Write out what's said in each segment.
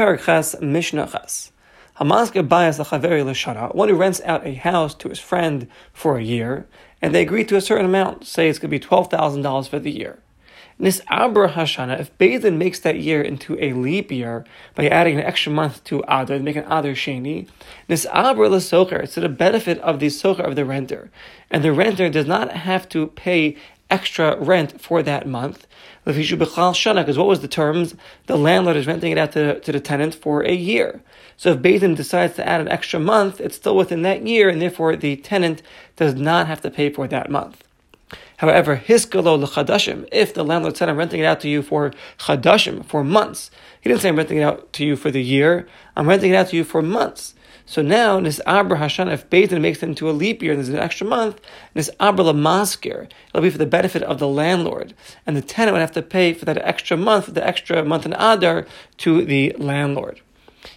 Parakhas Mishnachas. Hamasker bias lachaveri l'shana, one who rents out a house to his friend for a year, and they agree to a certain amount, say it's going to be $12,000 for the year. Nis Abra Hashana, if Bezdin makes that year into a leap year by adding an extra month to Adar, make an Adar Sheni, Nis Abra it's to the benefit of the Socher of the renter. And the renter does not have to pay extra rent for that month. Because what was the terms? The landlord is renting it out to, to the tenant for a year. So if Beitin decides to add an extra month, it's still within that year, and therefore the tenant does not have to pay for that month. However, hiskalo l'chadashim, if the landlord said, I'm renting it out to you for chadashim, for months, he didn't say I'm renting it out to you for the year, I'm renting it out to you for months. So now, this Abra Hashan, if Beitin makes it into a leap year and there's an extra month, this Abra Lamaskir, it'll be for the benefit of the landlord. And the tenant would have to pay for that extra month, the extra month in Adar, to the landlord.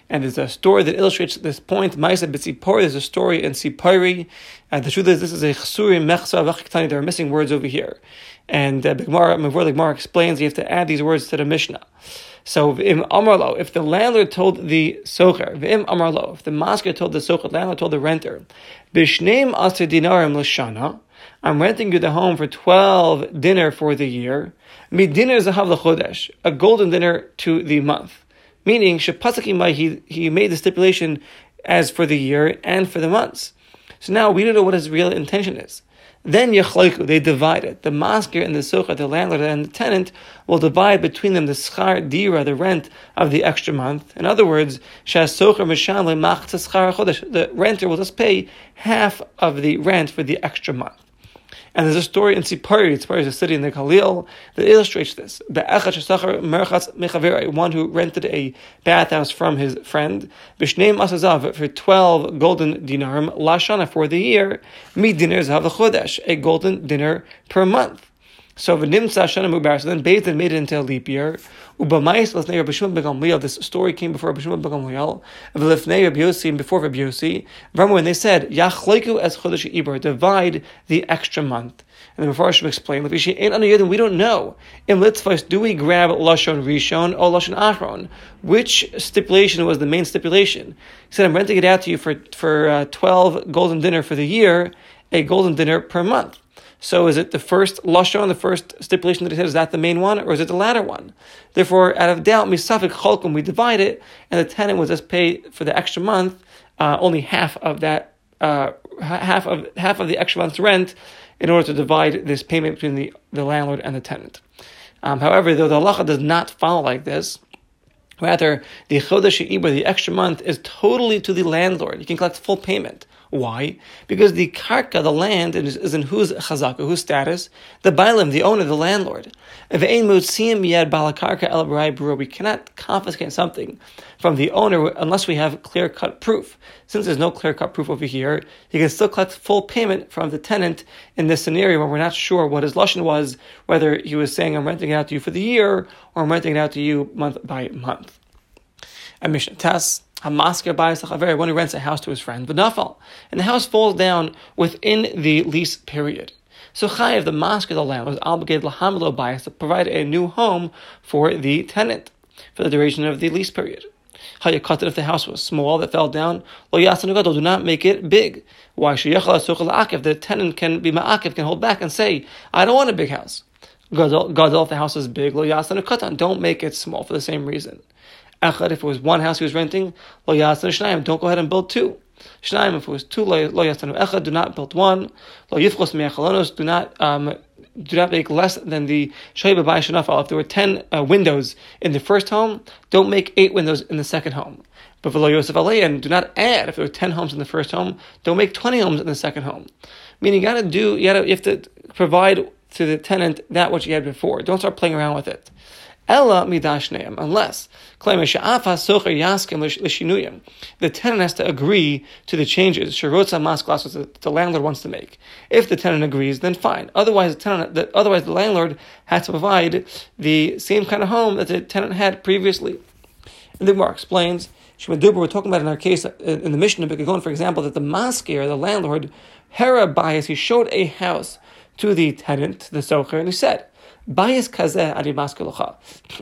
And there's a story that illustrates this point. Maisa B'tzipori, there's a story in Tzipori. Uh, the truth is, this is a Chsuri Mechsa Vachiktani. There are missing words over here. And uh, Gemara, Mavur explains you have to add these words to the Mishnah. So v'im amarlo, if the landlord told the socher, v'im amarlo, if the masker told the socher, the landlord told the renter, b'shneim aser dinarim l'shana, I'm renting you the home for 12 dinar for the year, mi dinar zahav l'chodesh, a golden dinar to the month. Meaning, he, he made the stipulation as for the year and for the months. So now we don't know what his real intention is. Then yachlaiku, they divide it. The masker and the socha, the landlord and the tenant, will divide between them the schar dira, the rent of the extra month. In other words, the renter will just pay half of the rent for the extra month. And there's a story in Tzipori, Tzipori is a city in the Khalil, that illustrates this. One who rented a bathhouse from his friend, for 12 golden dinarim, lashana for the year, mi dinars have chodesh, a golden dinar per month. So v'nimtza shana mubar. So then Beit made it into a leap year. Ubamais l'fnei Rabbi Shimon ben Gamliel. This story came before Rabbi Shimon ben Gamliel. V'lefnei Rabbi and before Rabbi. Remember when they said Yachleiku as chodesh ibar, divide the extra month. And the Mepharshim explained, we don't know. In Litzvos, do we grab Lashon Rishon or Lashon Achron? Which stipulation was the main stipulation? He said, I'm renting it out to you for, for uh, 12 golden dinar for the year, a golden dinar per month. So is it the first lashon, the first stipulation that he said, is that the main one, or is it the latter one? Therefore, out of doubt, misafik cholkum, we divide it, and the tenant will just pay for the extra month uh, only half of that, uh, half of half of the extra month's rent, in order to divide this payment between the, the landlord and the tenant. Um, however, though the halacha does not follow like this, rather the chodesh the extra month, is totally to the landlord. You can collect full payment. Why? Because the karka, the land, is in whose chazaka, whose status? The bailim, the owner, the landlord. We cannot confiscate something from the owner unless we have clear cut proof. Since there's no clear cut proof over here, he can still collect full payment from the tenant in this scenario where we're not sure what his lashon was, whether he was saying, I'm renting it out to you for the year, or I'm renting it out to you month by month. A mission test. Hamasker buys the chaver, one who rents a house to his friend, v'nafal, and the house falls down within the lease period. So Chayev, the masker, of the landlord, was obligated lahamlo bias to provide a new home for the tenant for the duration of the lease period. Hayakatat, if the house was small that fell down, lo do not make it big. Why should the tenant can be ma'akiv, can hold back and say, I don't want a big house. Gadol, if the house is big, lo don't make it small for the same reason. Echad, if it was one house he was renting, lo yasan shnayim, don't go ahead and build two. Shnayim, if it was two, lo yasan echad, do not build one. Lo yifchos me'achalonos, do not um, do not make less than the shayba by shanafal. If there were ten uh, windows in the first home, don't make eight windows in the second home. But for lo yosef and do not add. If there were ten homes in the first home, don't make twenty homes in the second home. Meaning, you got to do, you got to, you have to provide to the tenant that which you had before. Don't start playing around with it. Ella midashneim, unless the tenant has to agree to the changes that the landlord wants to make. If the tenant agrees, then fine. Otherwise, the tenant, the, otherwise the landlord has to provide the same kind of home that the tenant had previously. And the Gemara explains. Shemaduber, we're talking about in our case uh, in the Mishnah Bikagon, for example, that the masker, the landlord, Hera bias, he showed a house to the tenant, the socher, and he said, Bias kazeh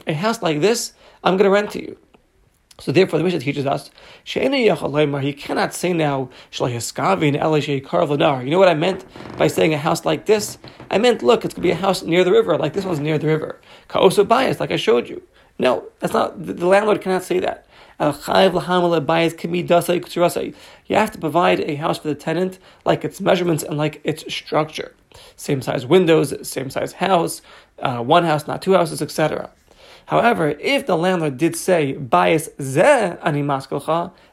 A house like this, I'm going to rent to you. So therefore, the Mishnah teaches us, he cannot say now, you know what I meant by saying a house like this? I meant, look, it's going to be a house near the river, like this one's near the river. Kaoso bias, like I showed you. No, that's not, the landlord cannot say that. You have to provide a house for the tenant like its measurements and like its structure. Same size windows, same size house, uh, one house, not two houses, etc. However, if the landlord did say, ze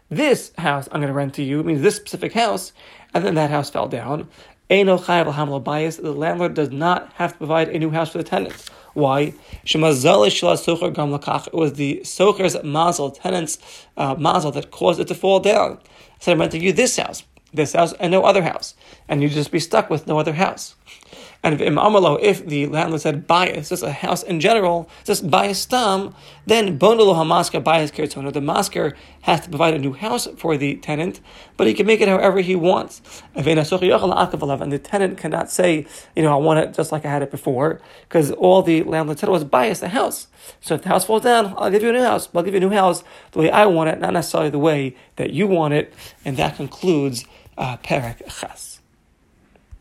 this house I'm going to rent to you, means this specific house, and then that house fell down. The landlord does not have to provide a new house for the tenants. Why? It was the socher's mazel, tenant's uh, mazel, that caused it to fall down. So I'm renting you this house, this house, and no other house, and you just be stuck with no other house. And if the landlord said bias, just a house in general, just bias stam, then bonolo hamasker bias kirtono. The masker has to provide a new house for the tenant, but he can make it however he wants. And the tenant cannot say, you know, I want it just like I had it before, because all the landlord said was bias the house. So if the house falls down, I'll give you a new house. I'll give you a new house the way I want it, not necessarily the way that you want it. And that concludes uh, Perek Ches.